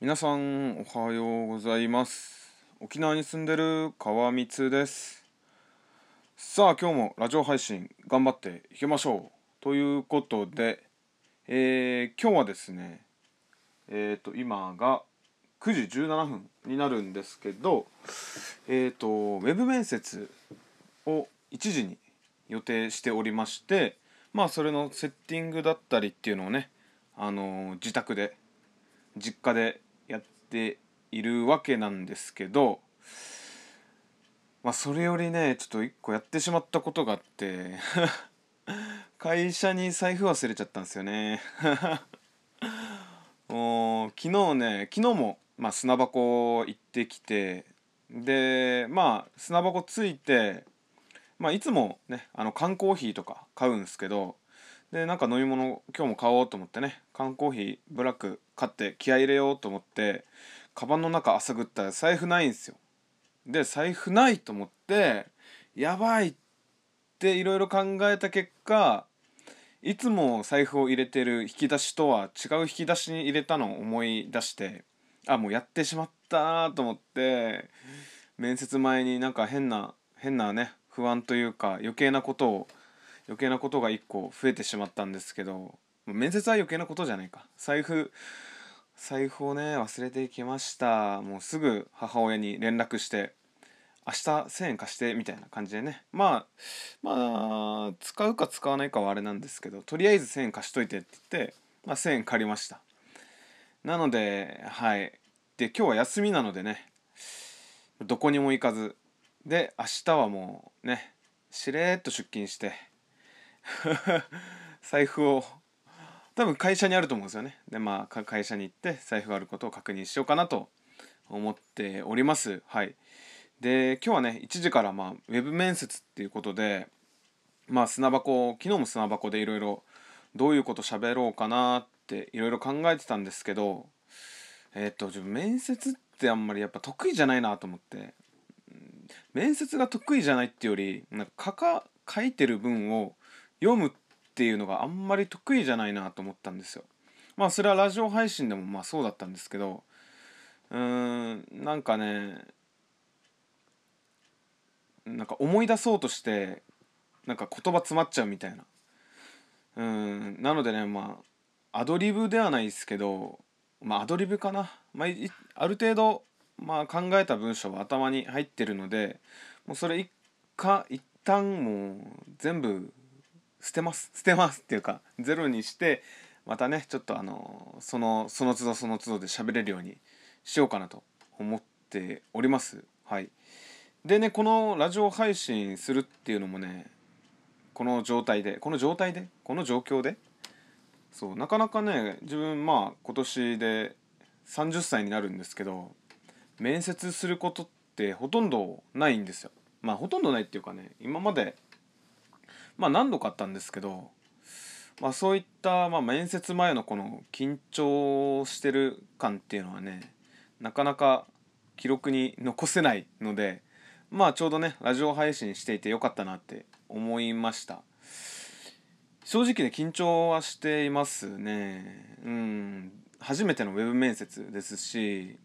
皆さんおはようございます。沖縄に住んでる川光です。さあ今日もラジオ配信頑張っていきましょうということで、えー、今日はですねえっ、ー、と今が9時17分になるんですけどえっ、ー、とウェブ面接を1時に予定しておりましてまあそれのセッティングだったりっていうのをねあの自宅で実家でっているわけなんですけどまあそれよりねちょっと一個やってしまったことがあって 会社に財布忘れちゃったんですよね。もう昨日ね昨日も、まあ、砂箱行ってきてでまあ砂箱ついてまあいつもねあの缶コーヒーとか買うんですけどでなんか飲み物今日も買おうと思ってね缶コーヒーブラック買って気合い入れようと思ってカバンの中朝ぐったら財布ないんですよ。で財布ないと思ってやばいっていろいろ考えた結果いつも財布を入れてる引き出しとは違う引き出しに入れたのを思い出してあもうやってしまったと思って面接前になんか変な変なね不安というか余計なことを余計なことが1個増えてしまったんですけど面接は余計なことじゃないか。財布財布をね忘れていきました。もうすぐ母親に連絡して明日1000円貸してみたいな感じでね。まあまあ使うか使わないかはあれなんですけどとりあえず1000円貸しといてって言って、まあ、1000円借りました。なのではい。で今日は休みなのでねどこにも行かず。で明日はもうねしれっと出勤して 財布を多分会社にあると思うんですよね。でまあ会社に行って財布があることを確認しようかなと思っております。はい。で今日はね1時からまあウェブ面接っていうことでまあ砂箱昨日も砂箱でいろいろどういうこと喋ろうかなっていろいろ考えてたんですけどえっ、と自分面接ってあんまりやっぱ得意じゃないなと思って。面接が得意じゃないっていうよりなんか書か書いてる文を読むっていうのがあんまり得意じゃないなと思ったんですよ。まあそれはラジオ配信でもまあそうだったんですけどうーんなんかねなんか思い出そうとしてなんか言葉詰まっちゃうみたいなうんなのでねまあアドリブではないですけどまあアドリブかな、まあ、ある程度、まあ、考えた文章は頭に入ってるのでもうそれ一か一旦もう全部捨てます。捨てます。っていうかゼロにしてまたねちょっとあのそのその都度その都度で喋れるようにしようかなと思っております。はい。でねこのラジオ配信するっていうのもねこの状態でこの状態で？この状況で？そうなかなかね自分まあ今年で30歳になるんですけど面接することってほとんどないんですよ。まあほとんどないっていうかね今までまあ何度かあったんですけどまあそういった、まあ、面接前のこの緊張してる感っていうのはねなかなか記録に残せないのでまあちょうどねラジオ配信していてよかったなって思いました。正直ね緊張はしていますね。うん。初めてのウェブ面接ですし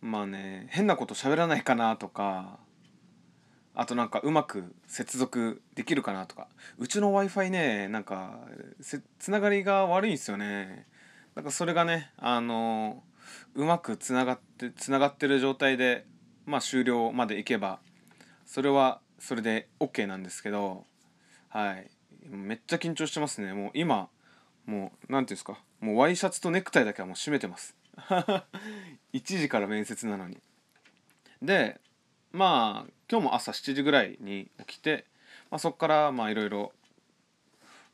まあね変なこと喋らないかなとかあとなんかうまく接続できるかなとか。うちの w i f i ねなんかつながりが悪いんですよね。だからそれがねあのうまくつながってつながってる状態でまあ、終了までいけばそれはそれで OK なんですけどはい。めっちゃ緊張してますね。もう今もう何ていうんですか。もうワイシャツとネクタイだけはもう締めてます。1時から面接なのに。でまあ今日も朝7時ぐらいに起きて、まあ、そこからまあいろいろ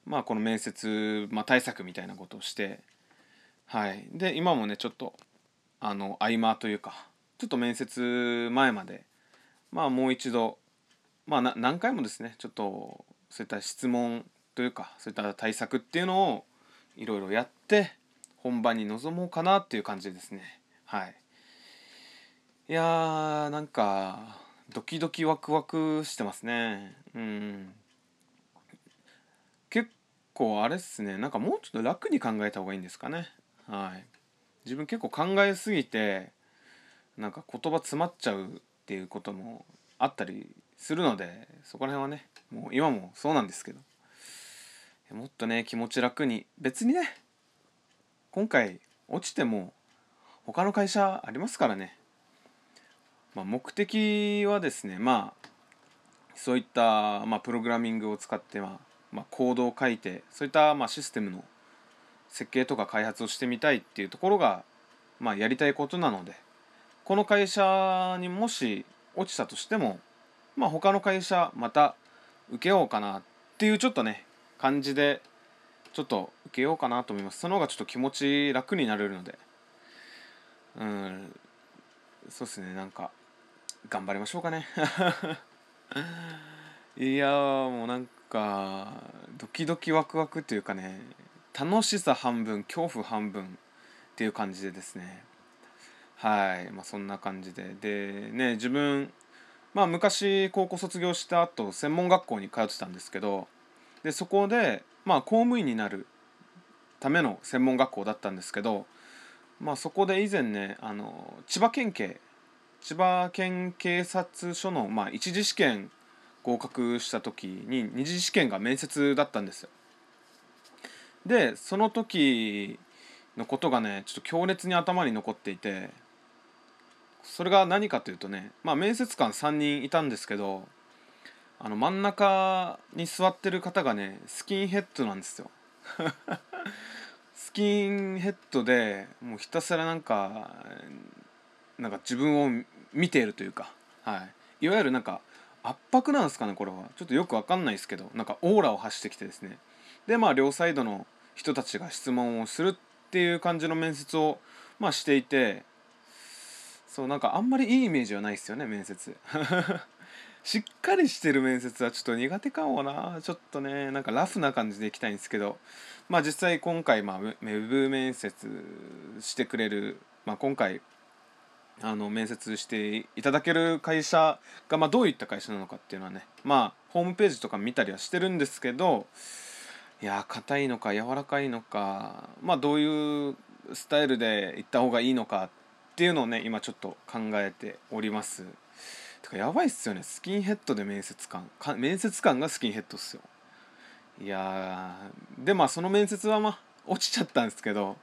まあこの面接、まあ、対策みたいなことをしてはい。で今もねちょっとあの合間というかちょっと面接前までまあもう一度まあ何回もですねちょっとそういった質問というかそういった対策っていうのをいろいろやって本番に臨もうかなっていう感じですね。はい。いやーなんかドキドキワクワクしてますね。うん。結構あれっすね。なんかもうちょっと楽に考えた方がいいんですかね。はい。自分結構考えすぎてなんか言葉詰まっちゃうっていうこともあったりするのでそこら辺はねもう今もそうなんですけど。もっとね気持ち楽に別にね今回落ちても他の会社ありますからね、まあ、目的はですねまあそういった、まあ、プログラミングを使って、まあまあ、コードを書いてそういった、まあ、システムの設計とか開発をしてみたいっていうところが、まあ、やりたいことなのでこの会社にもし落ちたとしても、まあ、他の会社また受けようかなっていうちょっとね感じでちょっと受けようかなと思います。その方がちょっと気持ち楽になれるので。うん。そうっすねなんか。頑張りましょうかね。いやもうなんかドキドキワクワクっていうかね楽しさ半分恐怖半分っていう感じでですね。はい。まあそんな感じで。でね自分まあ昔高校卒業した後専門学校に通ってたんですけどでそこでまあ公務員になるための専門学校だったんですけどまあそこで以前ねあの千葉県警千葉県警察署の、まあ、一次試験合格した時に二次試験が面接だったんですよ。でその時のことがねちょっと強烈に頭に残っていてそれが何かというとねまあ面接官3人いたんですけどあの真ん中に座ってる方がねスキンヘッドなんですよ スキンヘッドでもうひたすらなんかなんか自分を見ているというか、はい、いわゆるなんか圧迫なんですかねこれは。ちょっとよくわかんないですけどなんかオーラを発してきてですね。でまあ両サイドの人たちが質問をするっていう感じの面接をまあしていてそうなんかあんまりいいイメージはないですよね面接。しっかりしてる面接はちょっと苦手かもな。ちょっとねなんかラフな感じでいきたいんですけどまあ実際今回まあウェブ面接してくれる、まあ、今回あの面接していただける会社が、まあ、どういった会社なのかっていうのはねまあホームページとか見たりはしてるんですけどいや硬いのか柔らかいのかまあどういうスタイルで行った方がいいのかっていうのをね今ちょっと考えております。てかやばいっすよね。スキンヘッドで面接官。面接官がスキンヘッドっすよ。いやでまあその面接はまあ落ちちゃったんですけど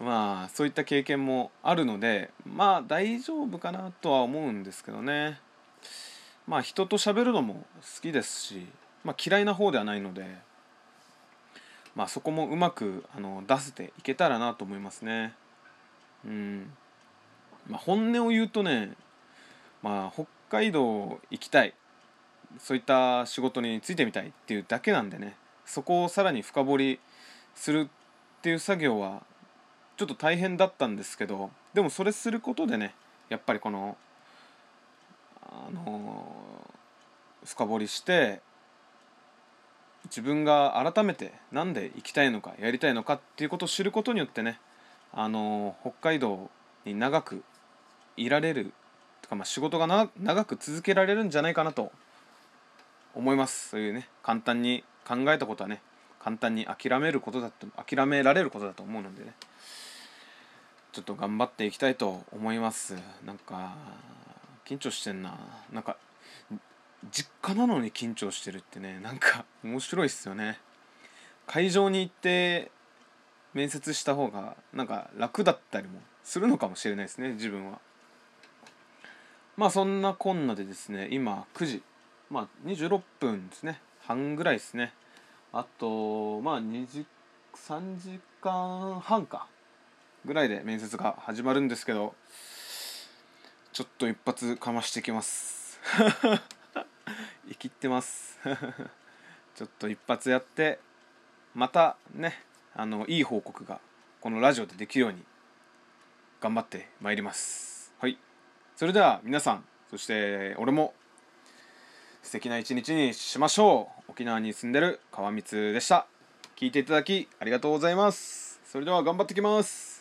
まあそういった経験もあるのでまあ大丈夫かなとは思うんですけどね。まあ人と喋るのも好きですし、まあ、嫌いな方ではないのでまあそこもうまくあの出せていけたらなと思いますね。うん。まあ本音を言うとねまあ北海道行きたい。そういった仕事に就いてみたいっていうだけなんでね。そこをさらに深掘りするっていう作業はちょっと大変だったんですけどでもそれすることでねやっぱりこのあの深掘りして自分が改めて何で行きたいのかやりたいのかっていうことを知ることによってねあの北海道に長くいられるとか、まあ、仕事が長く続けられるんじゃないかなと思いますそういうね簡単に考えたことはね簡単に諦めることだと諦められることだと思うのでねちょっと頑張っていきたいと思います。なんか緊張してんな。なんか実家なのに緊張してるってね。なんか面白いっすよね。会場に行って面接した方がなんか楽だったりもするのかもしれないですね自分は。まあそんなこんなでですね今9時まあ26分ですね。半ぐらいですね。あとまあ2時3時間半か。ぐらいで面接が始まるんですけどちょっと一発かましてきます。生きってます。ちょっと一発やってまたねあのいい報告がこのラジオでできるように頑張ってまいります。はい。それでは皆さんそして俺も素敵な一日にしましょう。沖縄に住んでる川光でした。聞いていただきありがとうございます。それでは頑張ってきます。